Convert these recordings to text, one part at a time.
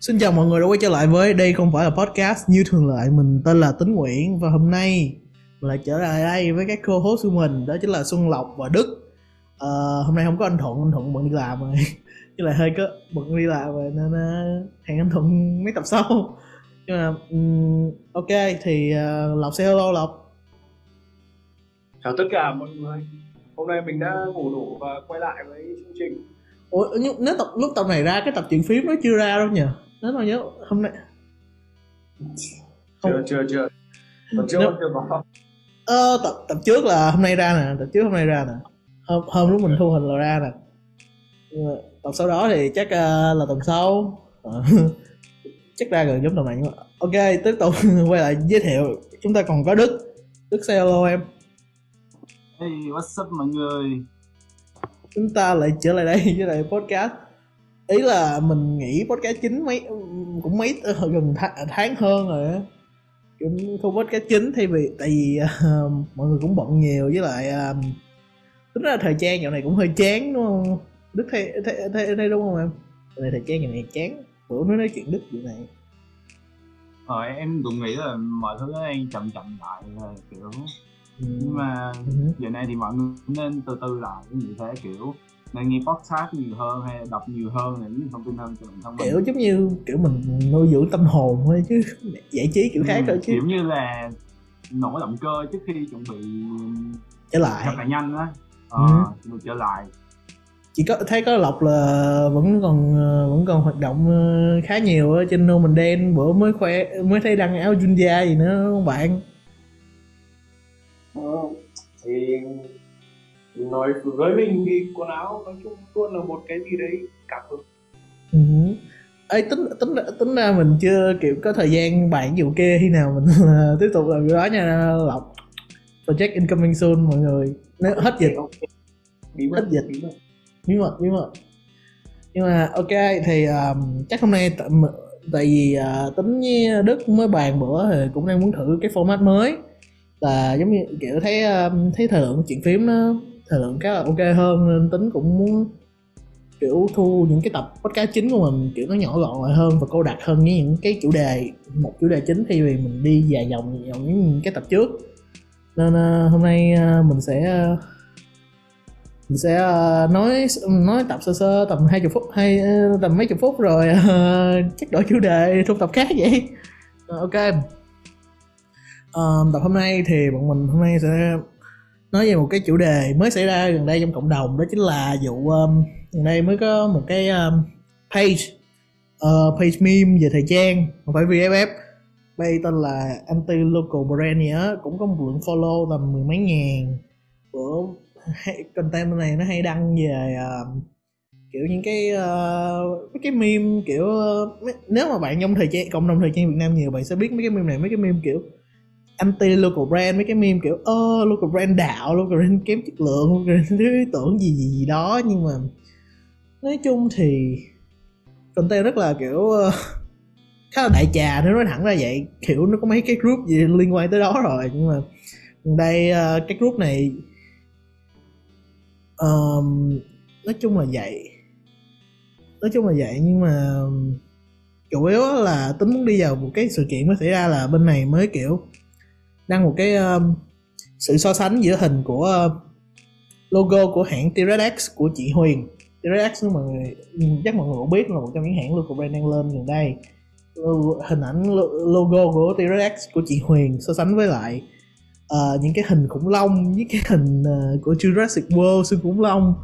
Xin chào mọi người đã quay trở lại với đây không phải là podcast. Như thường lệ mình tên là Tính Nguyễn và hôm nay mình lại trở lại đây với các co-host của mình đó chính là Xuân Lộc và Đức. Ờ, hôm nay không có anh Thuận anh Thuận bận đi làm rồi. Chứ là hơi có bận đi làm rồi nên uh, hẹn anh Thuận mấy tập sau. Nhưng mà um, ok thì uh, Lộc say hello Lộc. Chào tất cả mọi người. Hôm nay mình đã ngủ đủ và quay lại với chương trình. Ủa, nhưng nếu tập lúc tập này ra cái tập chuyện phím nó chưa ra đâu nhỉ nếu mà nhớ hôm nay chưa chưa chưa tập trước Nếu- chưa có Ờ, tập tập trước là hôm nay ra nè, tập trước hôm nay ra nè. Hôm, hôm lúc mình thu hình là ra nè. Tập sau đó thì chắc ờ, là tuần sau. Ờ, chắc ra gần giống tuần này nhưng mà ok tiếp tục quay lại giới thiệu chúng ta còn có Đức Đức say hello em Hey, what's up mọi người? chúng ta lại trở lại đây với lại podcast ý là mình nghĩ podcast chính mấy cũng mấy ờ, gần tháng, tháng hơn rồi á. Kiểu không podcast chính thay vì tại vì ờ, mọi người cũng bận nhiều với lại uh, tính ra thời trang dạo này cũng hơi chán đúng không? Đức thấy thấy thấy, thấy đúng không em? Dạo này thời trang dạo này chán bữa mới nói chuyện đức vụ này. Ờ, em cũng nghĩ là mọi thứ nó đang chậm chậm lại rồi kiểu. Ừ. nhưng mà Ừ. giờ này thì mọi người nên từ từ lại như thế kiểu nên nghe podcast nhiều hơn hay đọc nhiều hơn để biết thông tin hơn cho bản thân mình. kiểu giống như kiểu mình nuôi dưỡng tâm hồn thôi chứ giải trí kiểu khác Ừ, thôi chứ Kiểu như là nổi động cơ trước khi chuẩn bị trở lại gặp lại nhanh á. Ờ, Ừ. chuẩn bị trở lại. chỉ có thấy có lộc là vẫn còn ờ, vẫn còn hoạt động ờ, khá nhiều ở trên No Mình Đen bữa mới khoe mới thấy đăng áo Junya gì nữa không bạn Ờ, thì nói với mình thì quần áo nói chung luôn là một cái gì đấy cảm hứng. Ừ. ấy tính tính tính ra mình chưa kiểu có thời gian bạn vụ kia khi nào mình tiếp tục làm việc đó nha lộc. Project incoming soon mọi người. Nếu hết dịch. Ok. bí mật Hết dịch. bí mật. Bí mật bí mật. Nhưng mà ok thì um, chắc hôm nay tại, tại vì uh, tính với đức mới bàn bữa thì cũng đang muốn thử cái format mới. Là giống như kiểu thấy um, thấy thời lượng chuyện phím nó thời lượng khá là ok hơn nên tính cũng muốn kiểu thu những cái tập podcast chính của mình kiểu nó nhỏ gọn lại hơn và cô đặt hơn với những cái chủ đề một chủ đề chính thay vì mình đi dài dòng dòng những cái tập trước. Nên uh, hôm nay uh, mình sẽ uh, mình sẽ nói nói tập sơ sơ tầm hai chục phút hay tầm mấy chục phút rồi ờ, chắc đổi chủ đề thu tập khác vậy. Ok. Tập hôm nay thì bọn mình hôm nay sẽ nói về một cái chủ đề mới xảy ra gần đây trong cộng đồng đó chính là vụ um, gần đây mới có một cái um, page uh, page meme về thời trang không phải VFF đây tên là anti local brand gì cũng có một lượng follow tầm mười mấy ngàn của content này nó hay đăng về ờ, kiểu những cái uh, mấy cái meme kiểu uh, nếu mà bạn trong thời trang cộng đồng thời trang Việt Nam nhiều bạn sẽ biết mấy cái meme này mấy cái meme kiểu anti local brand mấy cái meme kiểu ơ local brand đạo local brand kém chất lượng local brand thứ tưởng gì gì gì đó. Nhưng mà nói chung thì content rất là kiểu uh, khá là đại trà nếu nói thẳng ra vậy kiểu nó có mấy cái group gì liên quan tới đó rồi. Nhưng mà đây uh, cái group này um, nói chung là vậy. Nói chung là vậy nhưng mà chủ yếu là tính muốn đi vào một cái sự kiện mới xảy ra là bên này mới kiểu đăng một cái um, sự so sánh giữa hình của uh, logo của hãng T-Rex của chị Huyền. T-Rex mọi người ừ, chắc mọi người cũng biết là một trong những hãng local brand đang lên gần đây. Hình ảnh logo của T-Rex của chị Huyền so sánh với lại uh, những cái hình khủng long với cái hình uh, của Jurassic World xương khủng long.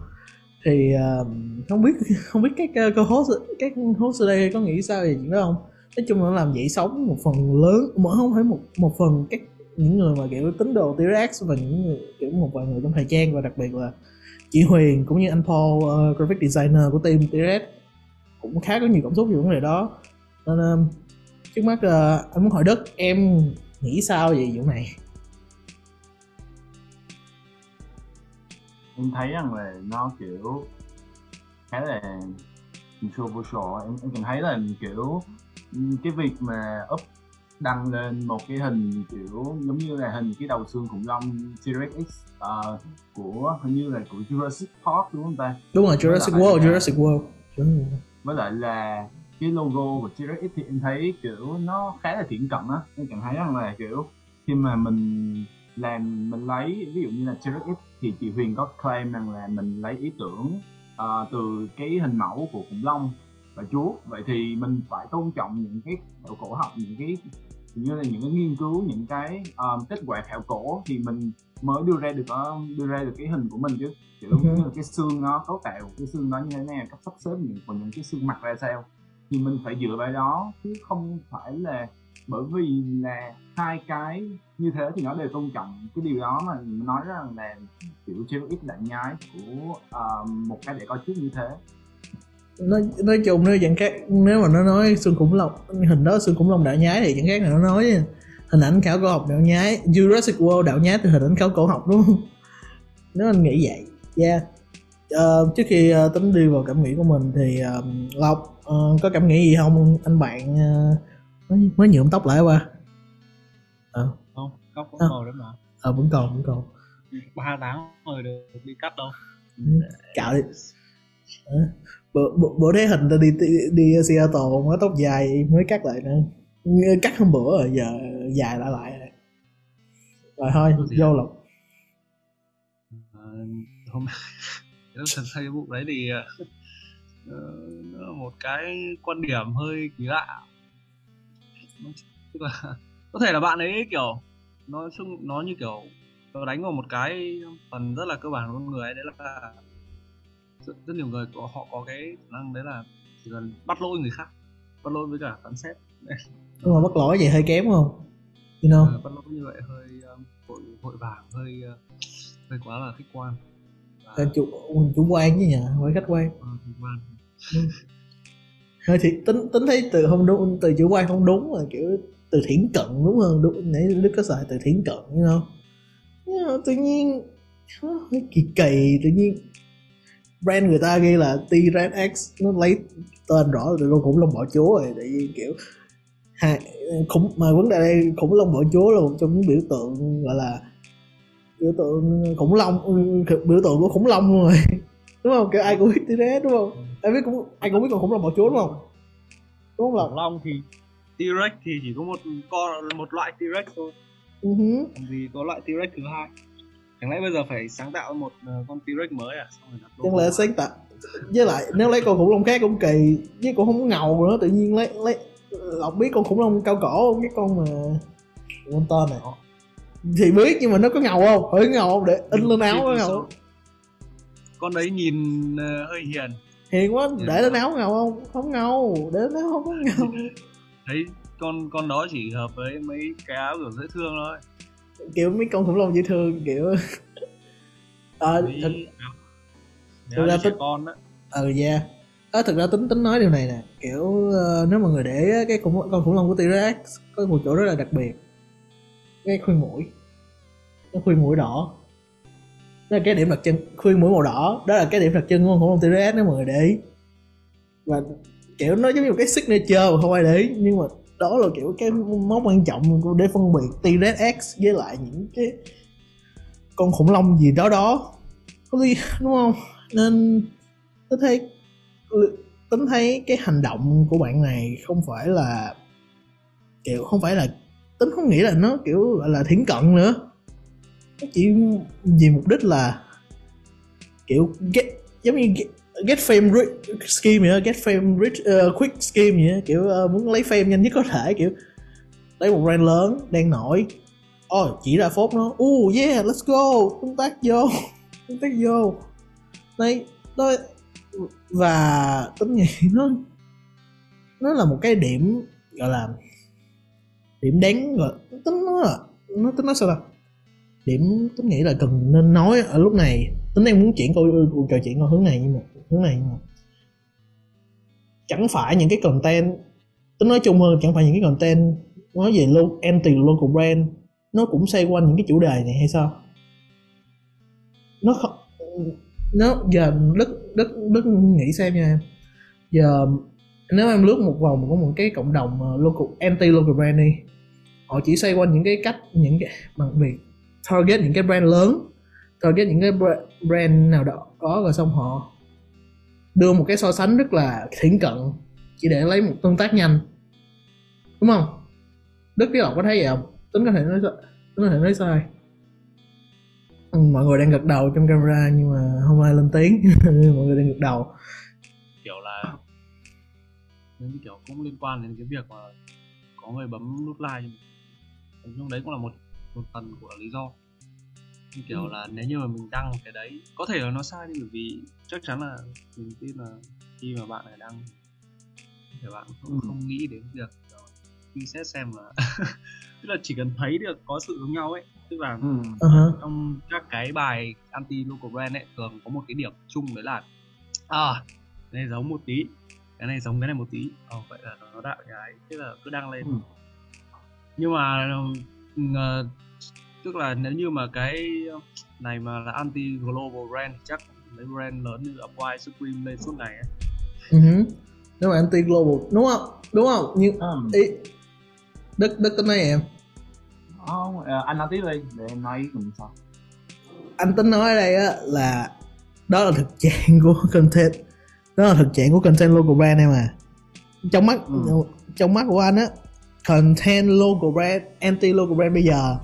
Thì uh, không biết không biết các uh, host các host ở đây có nghĩ sao về chuyện đó không? Nói chung là nó làm dậy sóng một phần lớn mà không phải một một phần các những người mà kiểu tín đồ T-Rex và những người kiểu một vài người trong thời trang và đặc biệt là chị Huyền cũng như anh Paul uh, graphic designer của team T-Rex cũng khá có nhiều cảm xúc về vấn đề đó. Nên ờ, trước mắt uh, anh muốn hỏi Đức em nghĩ sao về vụ này? Em thấy rằng là nó kiểu khá là controversial em, em cảm thấy là kiểu cái việc mà up đăng lên một cái hình kiểu giống như là hình cái đầu xương khủng long T-Rex ờ, của hình như là của Jurassic Park đúng không ta? Đúng rồi Jurassic World là- Jurassic World. Đúng rồi. với lại là cái logo của T-Rex thì em thấy kiểu nó khá là thiển cận á. Em cảm thấy rằng là kiểu khi mà mình làm mình lấy ví dụ như là T-Rex thì chị Huyền có claim rằng là mình lấy ý tưởng uh, từ cái hình mẫu của khủng long và chúa vậy thì mình phải tôn trọng những cái khảo cổ học những cái như là những cái nghiên cứu những cái um, kết quả khảo cổ thì mình mới đưa ra được uh, đưa ra được cái hình của mình chứ. Kiểu Ừ. như là cái xương nó cấu tạo cái xương nó như thế nào cách sắp xếp những những cái xương mặt ra sao. Thì mình phải dựa vào đó chứ không phải là bởi vì là hai cái như thế thì nó đều tôn trọng. Cái điều đó mà nói rằng là kiểu treo ít đại nhái của um, một cái để coi trước như thế nói nói chung nếu chẳng khác nếu mà nó nói xương khủng long hình đó xương khủng long đạo nhái thì chẳng khác nào nó nói hình ảnh khảo cổ học đạo nhái Jurassic World đạo nhái từ hình ảnh khảo cổ học đúng không? Nếu anh nghĩ vậy yeah Ờ, trước khi ờ, tính đi vào cảm nghĩ của mình thì ờ, Lộc ờ, có cảm nghĩ gì không anh bạn ờ, mới, mới nhuộm tóc lại qua? Ờ. Không cóc vẫn À. còn đấy mà ờ vẫn còn vẫn còn. Ba tháng rồi được đi cắt đâu. Cạo đi. Ờ, bữa, bữa, thấy hình ta đi đi, đi Seattle mới tóc dài mới cắt lại nữa. Cắt hôm bữa rồi giờ dài lại lại rồi. Rồi thôi vô lộc à, hôm cái thần xây vụ đấy thì là một cái quan điểm hơi kỳ lạ. Tức là có thể là bạn ấy kiểu nó chung nó như kiểu nó đánh vào một cái phần rất là cơ bản của con người ấy, đấy là rất, rất nhiều người có họ có cái khả năng đấy là chỉ cần bắt lỗi người khác bắt lỗi với cả phán xét. Nhưng mà bắt lỗi vậy hơi kém không? You know? Bắt lỗi như vậy hơi um, vội vội vàng hơi uh, hơi quá là khách quan. Và- chủ chủ quan chứ nhỉ? Phải khách quan. Ờ, khách quan. Hơi thì tính tính thấy từ không đúng từ chủ quan không đúng là kiểu từ thiển cận đúng không? Đúng nãy đức có xài từ thiển cận you know? Nhưng mà tự nhiên hơi kỳ kỳ tự nhiên brand người ta ghi là T-Rex X nó lấy tên rõ từ con khủng long bọ chúa rồi tại vì kiểu hai khủng mà vấn đề đây khủng long bọ chúa là một trong những biểu tượng gọi là biểu tượng khủng long ừ, biểu tượng của khủng long luôn rồi. Đúng không? Kiểu ai cũng biết T-Rex đúng không? Ai biết cũng ai cũng biết con khủng long bọ chúa đúng không? Đúng không? Khủng long thì T-Rex thì chỉ có một con một loại T-Rex thôi. Ừ hứ. làm gì có loại T-Rex thứ hai chẳng lẽ bây giờ phải sáng tạo một ờ, con T-Rex mới à? Xong rồi đặt chẳng lẽ sáng tạo với lại nếu lấy con khủng long khác cũng kỳ với cũng không có ngầu nữa tự nhiên lấy lấy lộc biết con khủng long cao cổ không? Cái con mà con tên này thì biết nhưng mà nó có ngầu không? Phải ngầu không? Để in lên áo có ngầu không? con đấy nhìn ờ, hơi hiền. Hiền quá. Để lên áo ngầu không? Không ngầu. Để lên áo không có ngầu. Thấy con con đó chỉ hợp với mấy cái áo kiểu dễ thương thôi kiểu mấy con khủng long dễ thương kiểu ờ Mấy thật thực ra tức- con á. Ờ yeah à, thực ra tính tính nói điều này nè kiểu ờ, nếu mà người để cái khủng con khủng long của T-Rex có một chỗ rất là đặc biệt. Cái khuyên mũi. Cái khuyên mũi đỏ. Đó là cái điểm đặc trưng khuyên mũi màu đỏ. Đó là cái điểm đặc trưng của con khủng long T-Rex nếu mọi người để ý. Và kiểu nó giống như một cái signature mà không ai để ý nhưng mà đó là kiểu cái mốc quan trọng để phân biệt T-Rex X với lại những cái con khủng long gì đó đó. Có đúng không? Nên tôi thấy tính thấy cái hành động của bạn này không phải là kiểu không phải là tính không nghĩ là nó kiểu gọi là thiển cận nữa. Nó chỉ vì mục đích là kiểu get giống như get, get fame rich scheme vậy đó, get fame rich uh, ờ, quick scheme vậy đó, kiểu uh, muốn lấy fame nhanh nhất có thể kiểu lấy một brand lớn đang nổi. Oh chỉ ra phốt nó. Oh yeah let's go. Tương tác vô tương tác vô. Đây đó và tính nghĩ nó nó là một cái điểm gọi là điểm đáng gọi tính nó là nó tính nó sao ta? Điểm tính nghĩ là cần nên nói ở lúc này. Tính đang muốn chuyển câu trò chuyện qua hướng này nhưng mà thứ này. Mà chẳng phải những cái content tính nói chung hơn chẳng phải những cái content nói về lo, anti local brand nó cũng xoay quanh những cái chủ đề này hay sao? Nó không nó giờ đức đức đức nghĩ xem nha em. Giờ nếu em lướt một vòng có một cái cộng đồng local anti local brand đi họ chỉ xoay quanh những cái cách những cái bằng việc target những cái brand lớn target những cái brand nào đó có rồi xong họ đưa một cái so sánh rất là thiển cận chỉ để lấy một tương tác nhanh. Đúng không? Đức với lộc có thấy vậy không? Tính có thể nói tính có thể nói sai. Ừ, mọi người đang gật đầu trong camera nhưng mà không ai lên tiếng. Mọi người đang gật đầu. Kiểu là như kiểu cũng liên quan đến cái việc mà có người bấm nút like. Nhưng đấy cũng là một một phần của lý do. Như kiểu Ừ. là nếu như mà mình đăng cái đấy có thể là nó sai đi bởi vì chắc chắn là mình tin là khi mà bạn này đăng thì bạn không, Ừ. không nghĩ đến việc suy xét xem là tức là chỉ cần thấy được có sự giống nhau ấy tức là ừ. uh-huh. trong các cái bài anti local brand ấy thường có một cái điểm chung đấy là à cái này giống một tí cái này giống cái này một tí ờ vậy là nó đạo cái thế là cứ đăng lên Ừ. nhưng mà ờ, tức là nếu như mà cái này mà là anti global brand chắc mấy brand lớn như Upwise, Supreme lên suốt ngày ấy. uh-huh. nếu mà anti global đúng không đúng không nhưng Ừ. ý đức đức tính nói em Không, ờ, anh nói tiếp đi để em nói mình sao anh tính nói ở đây á là đó là thực trạng của content đó là thực trạng của content local brand em à trong mắt Ừ. trong mắt của anh á content local brand anti local brand bây giờ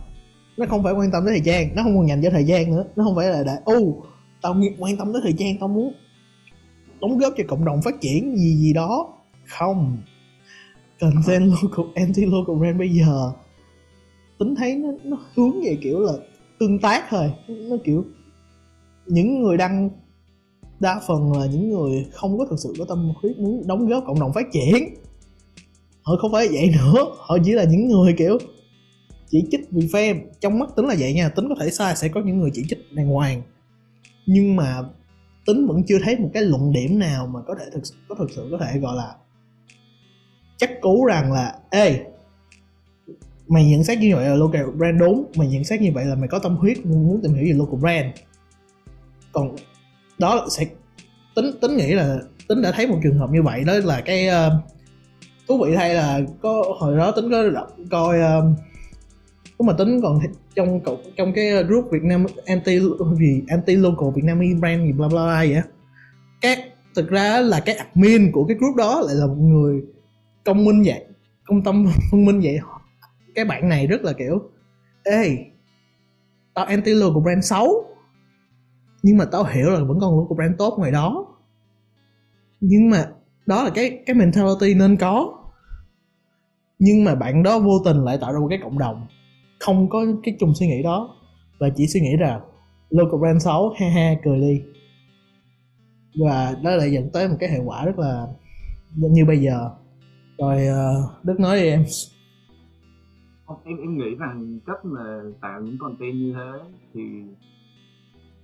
nó không phải quan tâm tới thời gian nó không còn dành cho thời gian nữa nó không phải là để u tao nghiệp quan tâm tới thời gian tao muốn đóng góp cho cộng đồng phát triển gì gì đó. Không. Content local anti local brand bây giờ tính thấy nó, nó hướng về kiểu là tương tác thôi. Nó kiểu những người đăng đa phần là những người không có thực sự có tâm huyết muốn đóng góp cộng đồng phát triển. Họ không phải vậy nữa. Họ chỉ là những người kiểu chỉ trích vì fan. Trong mắt tính là vậy nha. Tính có thể sai sẽ có những người chỉ trích đàng hoàng nhưng mà tính vẫn chưa thấy một cái luận điểm nào mà có thể thực sự có thực sự có thể gọi là chắc cú rằng là ê mày nhận xét như vậy là local brand đúng mày nhận xét như vậy là mày có tâm huyết muốn tìm hiểu về local brand. Còn đó sẽ tính tính nghĩ là tính đã thấy một trường hợp như vậy đó là cái uh, thú vị thay là có hồi đó tính có đọc, coi uh, lúc mà tính còn trong cậu, trong cái uh, group Việt Nam anti gì anti local Việt Nam brand gì bla bla bla vậy các, thực ra là cái admin của cái group đó lại là một người công minh vậy, công tâm, thông minh vậy. Cái bạn này rất là kiểu, ê, tao anti local brand xấu, nhưng mà tao hiểu là vẫn còn local brand tốt ngoài đó. Nhưng mà đó là cái cái mentality nên có. Nhưng mà bạn đó vô tình lại tạo ra một cái cộng đồng không có cái chung suy nghĩ đó. Và chỉ suy nghĩ là local brand xấu ha ha cười đi. Và đó lại dẫn tới một cái hệ quả rất là như bây giờ. Rồi ờ, đức nói đi em. Em em nghĩ rằng cách mà tạo những content như thế thì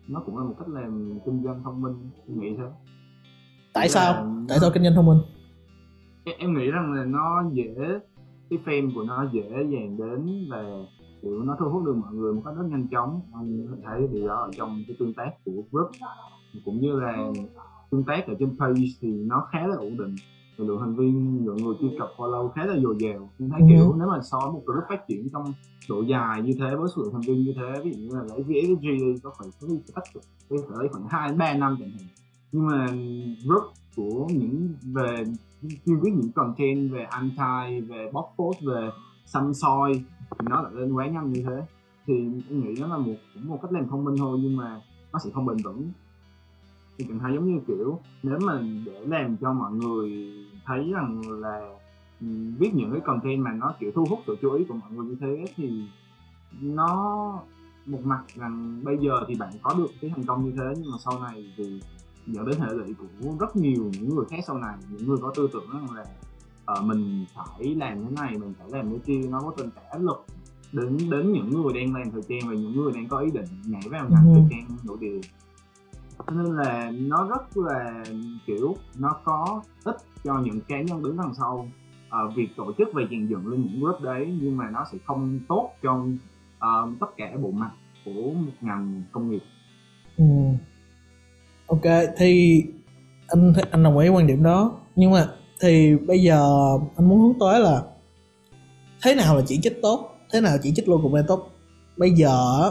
nó cũng là một cách làm kinh doanh thông minh em nghĩ thế. Tại Là sao? Nó- tại sao kinh doanh thông minh? Em, em nghĩ rằng là nó dễ cái fan của nó dễ dàng đến và kiểu nó thu hút được mọi người một cách rất nhanh chóng. Anh thấy điều đó ở trong cái tương tác của group. Cũng như là tương tác ở trên page thì nó khá là ổn định. Và lượng thành viên lượng người truy cập follow khá là dồi dào. Em thấy Ừ. kiểu nếu mà so với một group phát triển trong độ dài như thế với số lượng thành viên như thế ví dụ như là lấy VSG đi có phải có cái cách phải lấy khoảng hai đến ba năm chẳng hạn. Nhưng mà group của những về chuyên viết những content về anti về bóc post về xăm soi nó lại lên quá nhanh như thế. Thì em nghĩ nó là một, cũng một cách làm thông minh thôi, nhưng mà nó sẽ không bền vững. Thì cảm thấy giống như kiểu, nếu mà để làm cho mọi người thấy rằng là ừ, viết những cái content mà nó kiểu thu hút sự chú ý của mọi người như thế thì nó một mặt rằng bây giờ thì bạn có được cái thành công như thế, nhưng mà sau này thì dẫn đến hệ lụy của rất nhiều những người khác sau này, những người có tư tưởng rằng là ờ, mình phải làm thế này mình phải làm thế kia. Nó có tình áp lực đến đến những người đang làm thời trang và những người đang có ý định nhảy vào ngành Ừ. thời trang nội địa Cho nên là nó rất là kiểu nó có ích cho những cá nhân đứng đằng sau. Ờ, việc tổ chức và dàn dựng lên những group đấy nhưng mà nó sẽ không tốt trong ờ, tất cả bộ mặt của một ngành công nghiệp. Ừ. ok thì anh anh đồng ý quan điểm đó. Nhưng mà thì bây giờ anh muốn hướng tới là thế nào là chỉ trích tốt thế nào chỉ trích local brand tốt bây giờ á,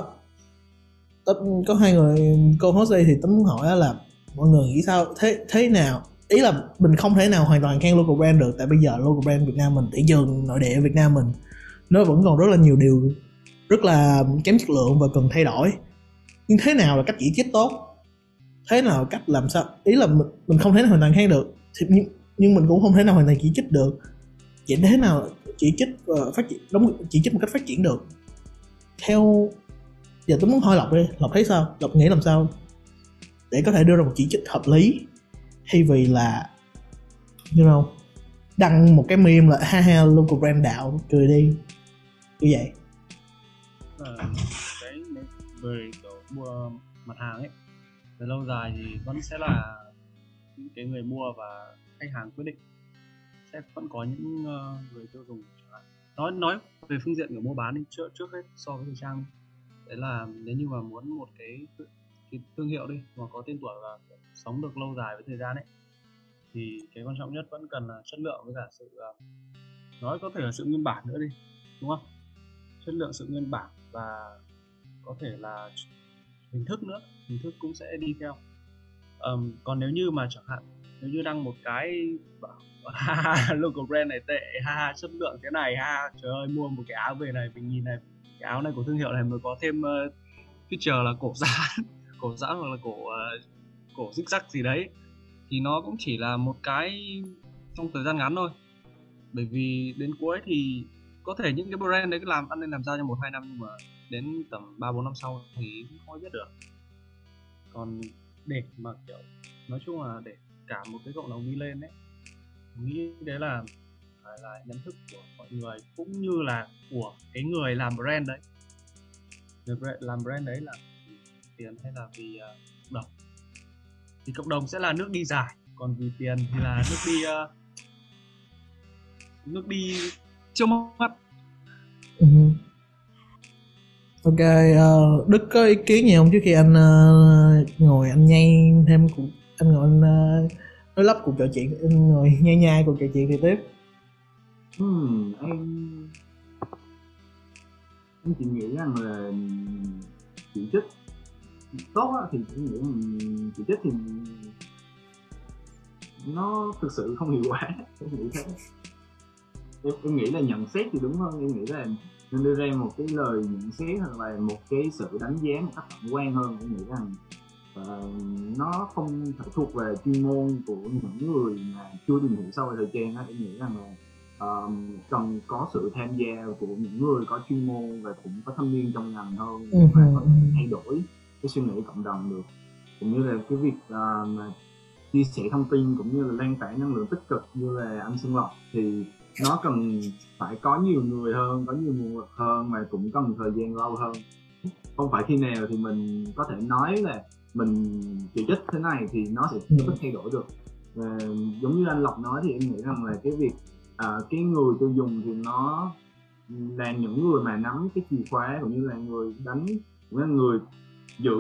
tính có hai người cô host đây thì tấm muốn hỏi là mọi người nghĩ sao? Thế thế nào? Ý là mình không thể nào hoàn toàn khen local brand được tại bây giờ local brand Việt Nam mình thị trường nội địa Việt Nam mình nó vẫn còn rất là nhiều điều rất là kém chất lượng và cần thay đổi. Nhưng thế nào là cách chỉ trích tốt? Thế nào là cách làm sao? Ý là mình, mình không thể nào hoàn toàn khen được. Thì, nhưng, mình cũng không thể nào hoàn toàn chỉ trích được. Vậy thế nào chỉ trích và phát triển đúng chỉ trích một cách phát triển được. Theo giờ tôi muốn hỏi lộc đi. Lộc thấy sao? Lộc nghĩ làm sao? Để có thể đưa ra một chỉ trích hợp lý thay vì là you know đăng một cái meme là ha ha local brand đạo cười đi. Như vậy. À, cái về kiểu mua mặt hàng ấy về lâu dài thì vẫn sẽ là những cái người mua và khách hàng quyết định sẽ vẫn có những uh, người tiêu dùng nói nói về phương diện của mua bán đi trước trước hết so với thời trang đi. đấy là nếu như mà muốn một cái, cái thương hiệu đi mà có tên tuổi và sống được lâu dài với thời gian ấy thì cái quan trọng nhất vẫn cần là chất lượng với cả sự uh, nói có thể là sự nguyên bản nữa đi đúng không? Chất lượng sự nguyên bản và có thể là hình thức nữa hình thức cũng sẽ đi theo. Um, còn nếu như mà chẳng hạn nếu như đăng một cái local brand này tệ ha ha chất lượng thế này ha trời ơi mua một cái áo về này mình nhìn này cái áo này của thương hiệu này mới có thêm uh, feature là cổ giãn cổ giãn hoặc là cổ uh, cổ zig zag gì đấy thì nó cũng chỉ là một cái trong thời gian ngắn thôi. Bởi vì đến cuối thì có thể những cái brand đấy cứ làm ăn lên làm ra trong một hai năm nhưng mà đến tầm ba bốn năm sau thì không biết được. Còn để mà kiểu nói chung là để cả một cái cộng đồng đi lên đấy nghĩ đấy là phải là nhận thức của mọi người cũng như là của cái người làm brand đấy. Người brand, làm brand đấy là vì tiền hay là vì uh, cộng đồng? Thì cộng đồng sẽ là nước đi dài còn vì tiền thì là nước đi uh, nước đi chưa mắt. Ừ. Ok uh, đức có ý kiến gì không? Trước khi anh uh, ngồi anh nhây thêm cũng anh ngồi anh ờ, nói lắp cuộc trò chuyện anh ngồi nhai nhai cuộc trò chuyện thì tiếp. Hmm, em em chỉ nghĩ rằng là chỉ chức tốt á, thì chỉ nghĩ rằng chỉ chức thì nó thực sự không hiệu quả em nghĩ thế. Em, em nghĩ là nhận xét thì đúng hơn em nghĩ là nên đưa ra một cái lời nhận xét hoặc là một cái sự đánh giá một cách tổng quan hơn em nghĩ rằng nó không phải thuộc về chuyên môn của những người mà chưa tìm hiểu sâu về thời trang á em nghĩ rằng là um, cần có sự tham gia của những người có chuyên môn và cũng có thâm niên trong ngành hơn Ừ, và có ừ, thể ừ. thay đổi cái suy nghĩ cộng đồng được cũng như là cái việc uh, mà chia sẻ thông tin cũng như là lan tỏa năng lượng tích cực như là anh Xuân Lộc thì nó cần phải có nhiều người hơn có nhiều nguồn lực hơn và cũng cần thời gian lâu hơn không phải khi nào thì mình có thể nói là mình chỉ trích thế này thì nó sẽ Ừ. tức thay đổi được và giống như anh Lộc nói thì em nghĩ rằng là cái việc à, cái người tiêu dùng thì nó là những người mà nắm cái chìa khóa cũng như là người đánh cũng là người giữ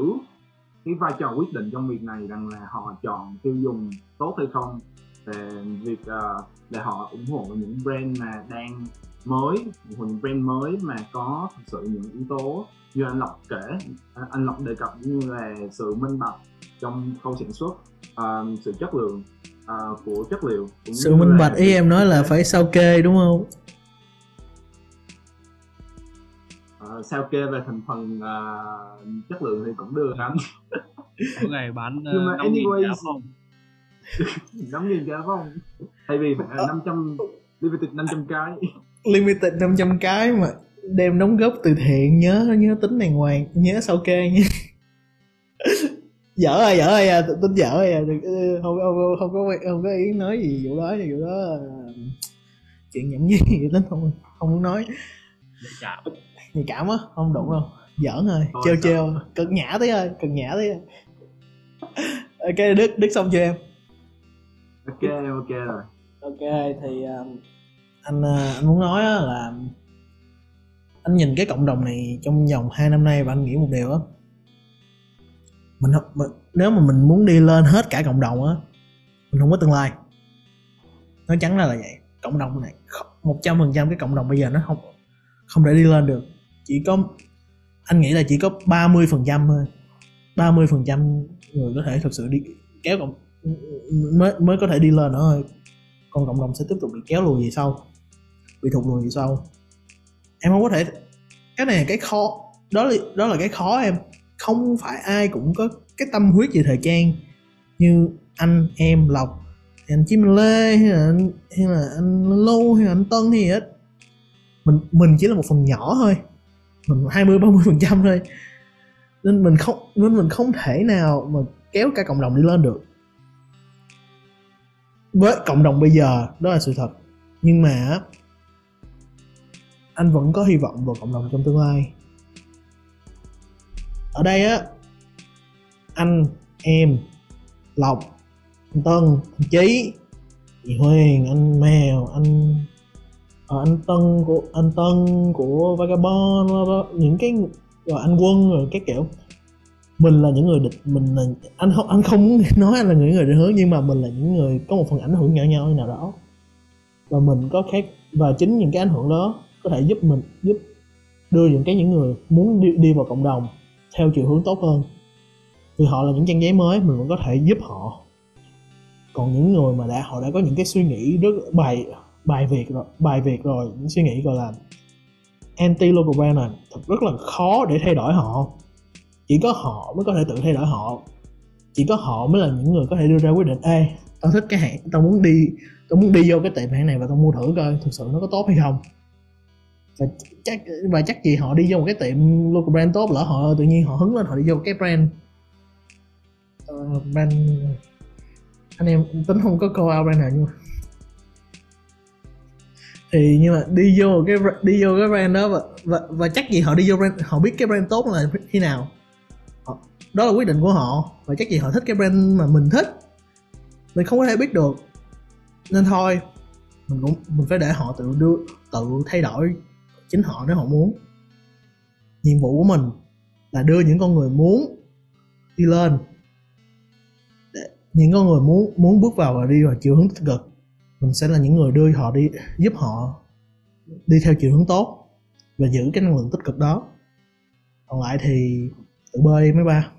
cái vai trò quyết định trong việc này rằng là họ chọn tiêu dùng tốt hay không và việc à, để họ ủng hộ những brand mà đang mới những brand mới mà có thực sự những yếu tố như anh Lộc kể. À, anh Lộc đề cập như là sự minh bạch trong khâu sản xuất à, sự chất lượng à, của chất liệu cũng sự minh bạch ý em nói là phải sao kê đúng không? Ờ, sao kê về thành phần à, chất lượng thì cũng được. Lắm mỗi ngày bán Nhưng mà uh, năm nghìn anyways- giá phòng năm nghìn giá không thay vì phải năm trăm limited 500 cái limited 500 cái mà đem đóng góp từ thiện. Nhớ nhớ tính đàng hoàng. Nhớ sao kê nha. Dở rồi dở rồi à tính dở rồi à ừ, không không không, không có không có ý nói gì vụ đó vụ đó là chuyện nhảm nhí gì lắm không không muốn nói. Nhạy cảm. Nhạy cảm á không đụng đâu. Giỡn thôi Thôi sao? trêu. Cực nhã tí thôi cực nhã tí thôi ok đức đức xong chưa em? Ok ok rồi. Ok thì um, anh ờ, anh muốn nói là anh nhìn cái cộng đồng này trong vòng 2 năm nay và anh nghĩ một điều á. Mình, không- mình nếu mà mình muốn đi lên hết cả cộng đồng á mình không có tương lai. Nói chắn ra là vậy cộng đồng này một trăm phần trăm cái cộng đồng bây giờ nó không không thể đi lên được. Chỉ có anh nghĩ là chỉ có 30 phần trăm thôi. 30 phần trăm người có thể thực sự đi kéo cộng mới mới có thể đi lên nữa thôi. Còn cộng đồng sẽ tiếp tục bị kéo lùi về sau bị thụt lùi sau em không có thể cái này là cái khó đó là đó là cái khó em. Không phải ai cũng có cái tâm huyết về thời trang như anh em lộc anh chim lê hay là anh, hay là anh lâu hay là anh tân hay gì hết. Mình mình chỉ là một phần nhỏ thôi. Mình 20 30 phần trăm thôi. Nên mình không nên mình không thể nào mà kéo cả cộng đồng đi lên được. Với cộng đồng bây giờ đó là sự thật. Nhưng mà anh vẫn có hy vọng vào cộng đồng trong tương lai. Ở đây á anh em lộc anh tân anh chí chị huyền anh mèo anh à, anh tân của anh tân của vagabond những cái rồi anh quân rồi cái kiểu. Mình là những người địch mình là anh không anh không muốn nói anh là những người định hướng nhưng mà mình là những người có một phần ảnh hưởng nhỏ nhỏ nào đó. Và mình có khác và chính những cái ảnh hưởng đó có thể giúp mình giúp đưa những cái những người muốn đi, đi vào cộng đồng theo chiều hướng tốt hơn. Vì họ là những trang giấy mới mình vẫn có thể giúp họ. Còn những người mà đã họ đã có những cái suy nghĩ rất bài bài việc rồi bài việc rồi những suy nghĩ gọi là anti local brand này thật rất là khó để thay đổi họ. Chỉ có họ mới có thể tự thay đổi họ. Chỉ có họ mới là những người có thể đưa ra quyết định ê tao thích cái hãng tao muốn đi tao muốn đi vô cái tiệm hãng này và tao mua thử coi thực sự nó có tốt hay không và chắc và chắc gì họ đi vô một cái tiệm local brand tốt lỡ họ tự nhiên họ hứng lên họ đi vô cái brand. Uh, brand anh em tính không có call out brand nào nhưng mà. Thì nhưng mà đi vô cái đi vô cái brand đó và và, và chắc gì họ đi vô brand họ biết cái brand tốt là khi nào. Họ, đó là quyết định của họ và chắc gì họ thích cái brand mà mình thích. Mình không có thể biết được. Nên thôi mình cũng mình phải để họ tự đưa tự thay đổi chính họ nếu họ muốn. Nhiệm vụ của mình là đưa những con người muốn đi lên những con người muốn muốn bước vào và đi vào chiều hướng tích cực. Mình sẽ là những người đưa họ đi giúp họ đi theo chiều hướng tốt và giữ cái năng lượng tích cực đó. Còn lại thì tự bơi mấy ba.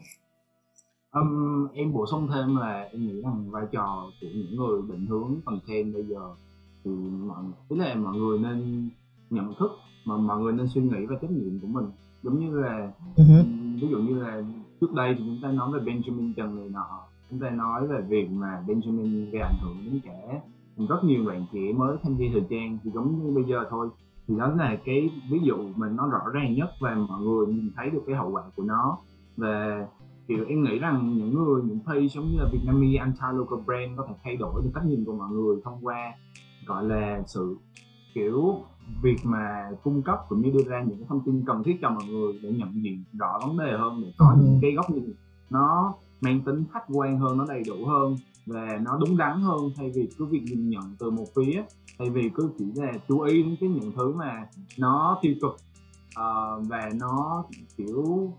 Um, em bổ sung thêm là em nghĩ rằng vai trò của những người định hướng content bây giờ thì mọi ý là mọi người nên nhận thức mà mọi người nên suy nghĩ về trách nhiệm của mình. Giống như là uh-huh. ví dụ như là trước đây thì chúng ta nói về Benjamin Trần này nọ chúng ta nói về việc mà Benjamin gây ảnh hưởng đến trẻ. Rất nhiều bạn trẻ mới tham gia thời trang thì giống như bây giờ thôi. Thì đó là cái ví dụ mình nó rõ ràng nhất và mọi người nhìn thấy được cái hậu quả của nó. Và kiểu em nghĩ rằng những người những page giống như là Vietnamese anti-local brand có thể thay đổi được cách nhìn của mọi người thông qua gọi là sự kiểu việc mà cung cấp cũng như đưa ra những cái thông tin cần thiết cho mọi người để nhận diện rõ vấn đề hơn để có những cái góc nhìn nó mang tính khách quan hơn nó đầy đủ hơn và nó đúng đắn hơn thay vì cứ việc nhìn nhận từ một phía thay vì cứ chỉ là chú ý đến cái những thứ mà nó tiêu cực uh, và nó kiểu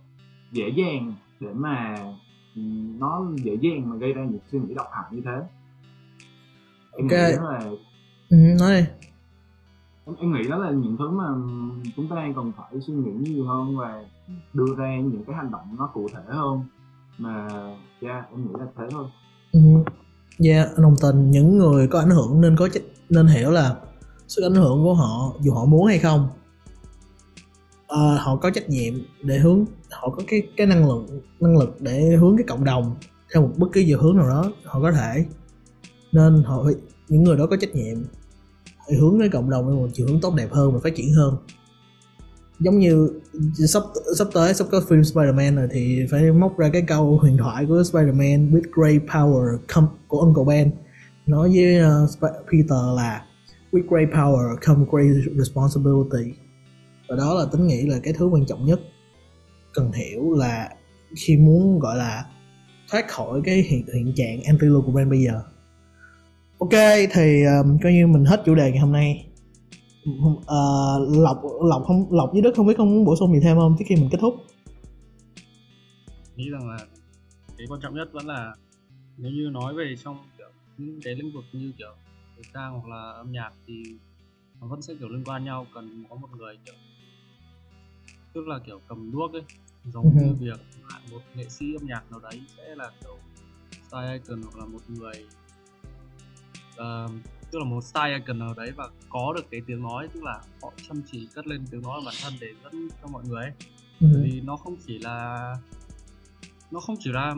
dễ dàng để mà nó dễ dàng mà gây ra những suy nghĩ độc hại như thế. Em okay. nghĩ là ừ, nói đi em, em nghĩ đó là những thứ mà chúng ta cần phải suy nghĩ nhiều hơn và đưa ra những cái hành động nó cụ thể hơn. Mà yeah, em nghĩ là thế thôi. Ừ. Dạ yeah đồng tình. Những người có ảnh hưởng nên có nên hiểu là sức ảnh hưởng của họ dù họ muốn hay không uh, họ có trách nhiệm để hướng họ có cái cái năng lượng năng lực để hướng cái cộng đồng theo một bất cứ chiều hướng nào đó họ có thể. Nên họ những người đó có trách nhiệm hướng cái cộng đồng theo một chiều hướng tốt đẹp hơn và phát triển hơn. Giống như sắp sắp tới sắp có phim Spider-Man rồi thì phải móc ra cái câu huyền thoại của Spider-Man with great power come của Uncle Ben. Nói với uh, Peter là with great power come great responsibility. Và đó là tính nghĩ là cái thứ quan trọng nhất. Cần hiểu là khi muốn gọi là thoát khỏi cái hiện hiện trạng anti của Ben bây giờ ok thì um, coi như mình hết chủ đề ngày hôm nay. Uh, lộc lộc không lộc với đức không biết không muốn bổ sung gì thêm không trước khi mình kết thúc? Nghĩ rằng là cái quan trọng nhất vẫn là nếu như nói về trong kiểu những cái lĩnh vực như kiểu thời trang hoặc là âm nhạc thì nó vẫn sẽ kiểu liên quan nhau. Cần có một người kiểu tức là kiểu cầm đuốc ấy giống uh-huh. như việc một nghệ sĩ âm nhạc nào đấy sẽ là kiểu style icon hoặc là một người uh, tức là một style icon nào đấy và có được cái tiếng nói tức là họ chăm chỉ cất lên tiếng nói của bản thân để dẫn cho mọi người ấy. Ừ. vì nó không chỉ là nó không chỉ là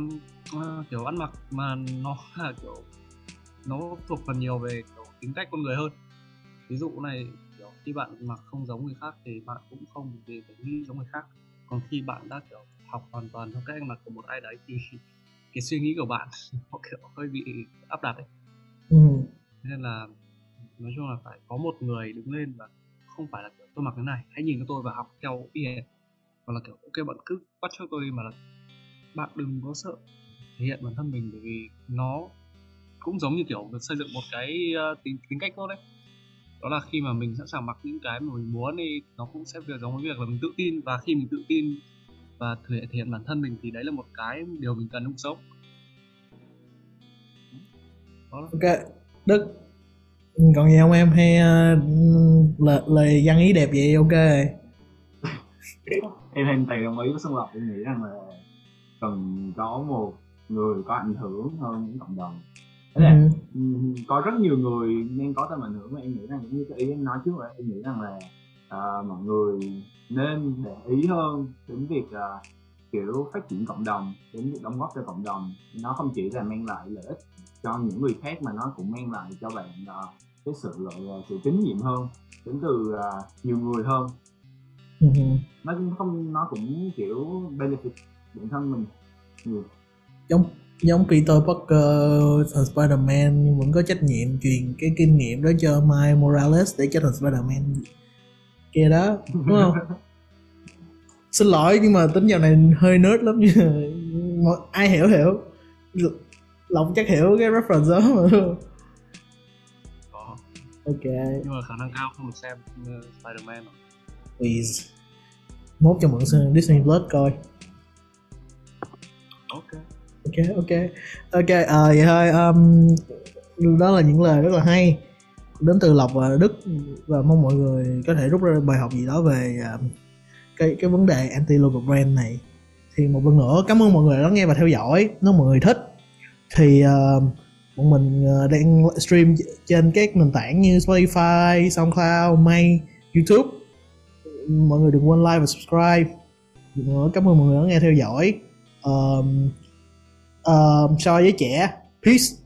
uh, kiểu ăn mặc mà nó là kiểu nó thuộc phần nhiều về kiểu tính cách con người hơn. Ví dụ này kiểu khi bạn mặc không giống người khác thì bạn cũng không vì phải nghĩ giống người khác. Còn khi bạn đã kiểu học hoàn toàn theo cách ăn mặc của một ai đấy thì cái suy nghĩ của bạn nó kiểu hơi bị áp đặt ấy Ừ. nên là nói chung là phải có một người đứng lên và không phải là kiểu tôi mặc cái này hãy nhìn cho tôi và học theo y hệt. Hoặc là kiểu ok bạn cứ bắt cho tôi đi mà là bạn đừng có sợ thể hiện bản thân mình bởi vì nó cũng giống như kiểu được xây dựng một cái uh, tính tính cách tốt đấy. Đó là khi mà mình sẵn sàng mặc những cái mà mình muốn thì nó cũng sẽ việc giống với việc là mình tự tin. Và khi mình tự tin và thể thể hiện bản thân mình thì đấy là một cái điều mình cần trong cuộc sống ok. Đức còn gì không em? Hay uh, lời, lời văn ý đẹp vậy ok. Em hoàn toàn đồng ý với Xuân Lộc em nghĩ rằng là cần có một người có ảnh hưởng hơn những cộng đồng. Thế là ừ. có rất nhiều người nên có tầm ảnh hưởng mà em nghĩ rằng như cái ý em nói trước rồi em nghĩ rằng là à, mọi người nên để ý hơn đến việc à, kiểu phát triển cộng đồng đến việc đóng góp cho cộng đồng. Nó không chỉ là mang lại lợi ích cho những người khác mà nó cũng mang lại cho bạn à, cái sự gọi là sự tín nhiệm hơn đến từ à, nhiều người hơn. Ừ. nó cũng không nó cũng kiểu benefit bản thân mình nhiều. Giống giống Peter Parker thành Spider-Man nhưng vẫn có trách nhiệm truyền cái kinh nghiệm đó cho Miles Morales để trở thành Spider-Man. Kia đó đúng không? Xin lỗi nhưng mà tính dạo này hơi nerd lắm nhưng mà ai hiểu hiểu Lộc chắc hiểu cái reference đó. Mà có. Ok. Nhưng mà khả năng cao không được xem uh, Spider-Man rồi. please. Mốt cho mượn xem Disney Plus coi. Ok. Ok ok. Ok ờ vậy thôi um, đó là những lời rất là hay. Đến từ lộc và đức và mong mọi người có thể rút ra bài học gì đó về um, cái cái vấn đề anti local brand này. Thì một lần nữa cảm ơn mọi người đã nghe và theo dõi. Nếu mọi người thích thì uh, bọn mình ờ, đang stream trên các nền tảng như Spotify, SoundCloud, May, YouTube. Mọi người đừng quên like và subscribe. Nữa cảm ơn mọi người đã nghe theo dõi. Um, um, so với trẻ peace.